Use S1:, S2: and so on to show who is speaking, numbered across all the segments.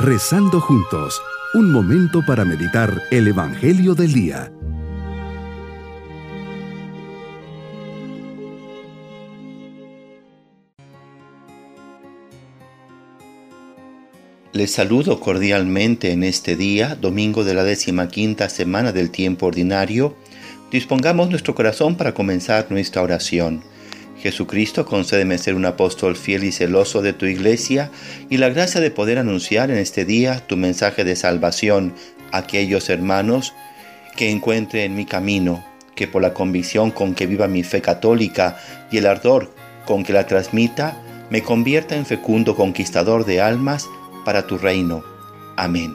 S1: Rezando juntos, un momento para meditar el Evangelio del Día.
S2: Les saludo cordialmente en este día, domingo de la décima quinta semana del tiempo ordinario. Dispongamos nuestro corazón para comenzar nuestra oración. Jesucristo, concédeme ser un apóstol fiel y celoso de tu iglesia y la gracia de poder anunciar en este día tu mensaje de salvación a aquellos hermanos que encuentre en mi camino, que por la convicción con que viva mi fe católica y el ardor con que la transmita, me convierta en fecundo conquistador de almas para tu reino. Amén.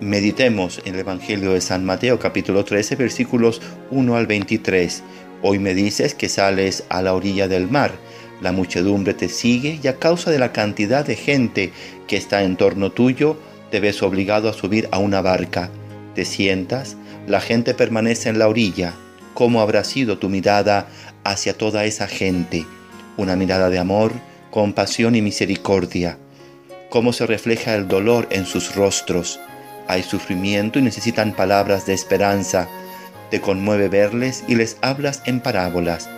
S2: Meditemos en el Evangelio de San Mateo capítulo 13 versículos 1 al 23 Hoy me dices que sales a la orilla del mar. La muchedumbre te sigue y a causa de la cantidad de gente que está en torno tuyo, te ves obligado a subir a una barca. Te sientas, la gente permanece en la orilla. ¿Cómo habrá sido tu mirada hacia toda esa gente? Una mirada de amor, compasión y misericordia. ¿Cómo se refleja el dolor en sus rostros? Hay sufrimiento y necesitan palabras de esperanza te conmueve verles y les hablas en parábolas.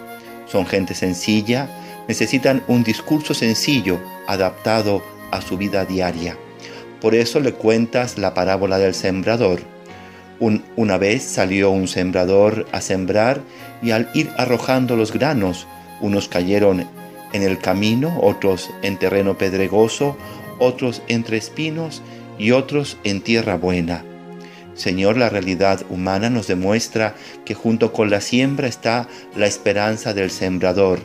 S2: Son gente sencilla, necesitan un discurso sencillo, adaptado a su vida diaria. Por eso le cuentas la parábola del sembrador. una vez salió un sembrador a sembrar y al ir arrojando los granos, unos cayeron en el camino, otros en terreno pedregoso, otros entre espinos y otros en tierra buena. Señor, la realidad humana nos demuestra que junto con la siembra está la esperanza del sembrador.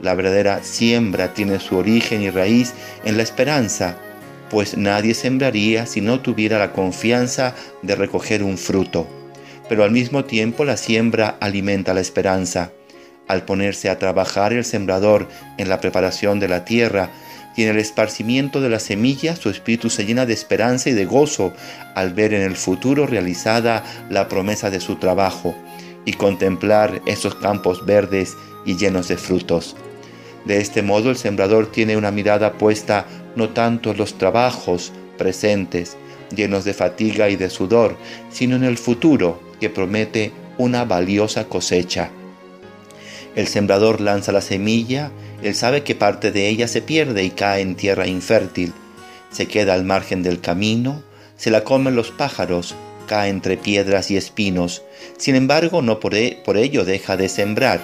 S2: La verdadera siembra tiene su origen y raíz en la esperanza, pues nadie sembraría si no tuviera la confianza de recoger un fruto. Pero al mismo tiempo la siembra alimenta la esperanza. Al ponerse a trabajar el sembrador en la preparación de la tierra, y en el esparcimiento de la semilla su espíritu se llena de esperanza y de gozo al ver en el futuro realizada la promesa de su trabajo y contemplar esos campos verdes y llenos de frutos. De este modo el sembrador tiene una mirada puesta no tanto en los trabajos presentes, llenos de fatiga y de sudor, sino en el futuro que promete una valiosa cosecha. El sembrador lanza la semilla, él sabe que parte de ella se pierde y cae en tierra infértil, se queda al margen del camino, se la comen los pájaros, cae entre piedras y espinos. Sin embargo, no por, e, por ello deja de sembrar,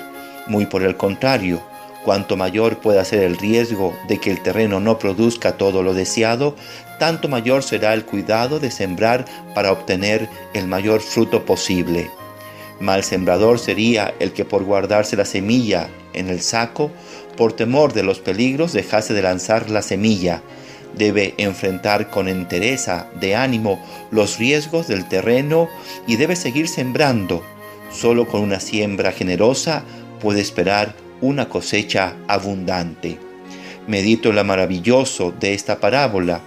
S2: muy por el contrario, cuanto mayor pueda ser el riesgo de que el terreno no produzca todo lo deseado, tanto mayor será el cuidado de sembrar para obtener el mayor fruto posible. Mal sembrador sería el que por guardarse la semilla en el saco, por temor de los peligros, dejase de lanzar la semilla. Debe enfrentar con entereza de ánimo los riesgos del terreno y debe seguir sembrando. Solo con una siembra generosa puede esperar una cosecha abundante. Medito lo maravilloso de esta parábola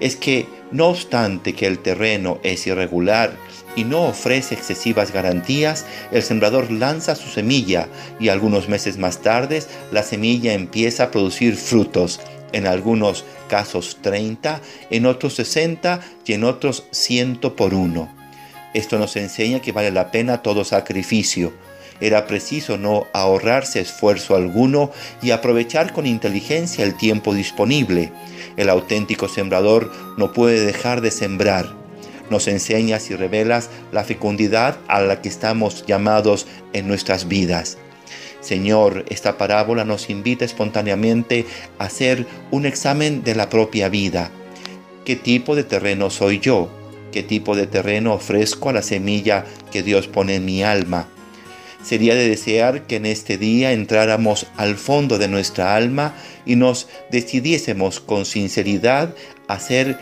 S2: es que no obstante que el terreno es irregular y no ofrece excesivas garantías, el sembrador lanza su semilla y algunos meses más tarde la semilla empieza a producir frutos, en algunos casos 30, en otros 60 y en otros 100 por uno. Esto nos enseña que vale la pena todo sacrificio. Era preciso no ahorrarse esfuerzo alguno y aprovechar con inteligencia el tiempo disponible. El auténtico sembrador no puede dejar de sembrar. Nos enseñas y revelas la fecundidad a la que estamos llamados en nuestras vidas. Señor, esta parábola nos invita espontáneamente a hacer un examen de la propia vida. ¿Qué tipo de terreno soy yo? ¿Qué tipo de terreno ofrezco a la semilla que Dios pone en mi alma? Sería de desear que en este día entráramos al fondo de nuestra alma y nos decidiésemos con sinceridad a ser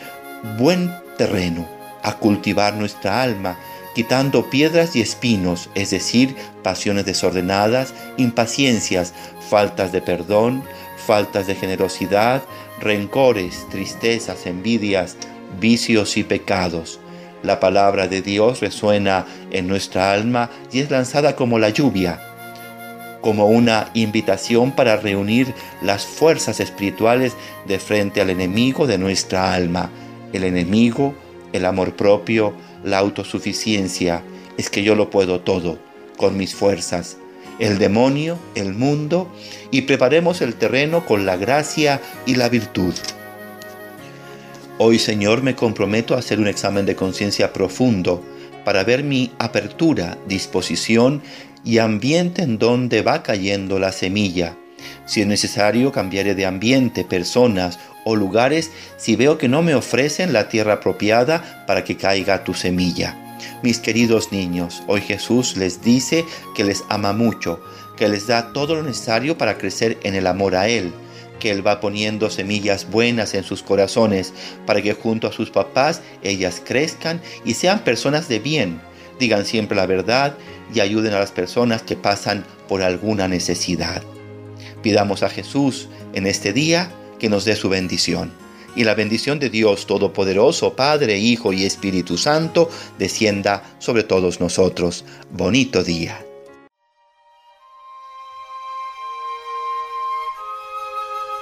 S2: buen terreno, a cultivar nuestra alma, quitando piedras y espinos, es decir, pasiones desordenadas, impaciencias, faltas de perdón, faltas de generosidad, rencores, tristezas, envidias, vicios y pecados la palabra de Dios resuena en nuestra alma y es lanzada como la lluvia, como una invitación para reunir las fuerzas espirituales de frente al enemigo de nuestra alma, el enemigo, el amor propio, la autosuficiencia. Es que yo lo puedo todo con mis fuerzas. El demonio, el mundo, y preparemos el terreno con la gracia y la virtud. Hoy, Señor, me comprometo a hacer un examen de conciencia profundo para ver mi apertura, disposición y ambiente en donde va cayendo la semilla. Si es necesario, cambiaré de ambiente, personas o lugares si veo que no me ofrecen la tierra apropiada para que caiga tu semilla. Mis queridos niños, hoy Jesús les dice que les ama mucho, que les da todo lo necesario para crecer en el amor a Él, que Él va poniendo semillas buenas en sus corazones para que junto a sus papás ellas crezcan y sean personas de bien, digan siempre la verdad y ayuden a las personas que pasan por alguna necesidad. Pidamos a Jesús en este día que nos dé su bendición. Y la bendición de Dios Todopoderoso, Padre, Hijo y Espíritu Santo, descienda sobre todos nosotros. Bonito día.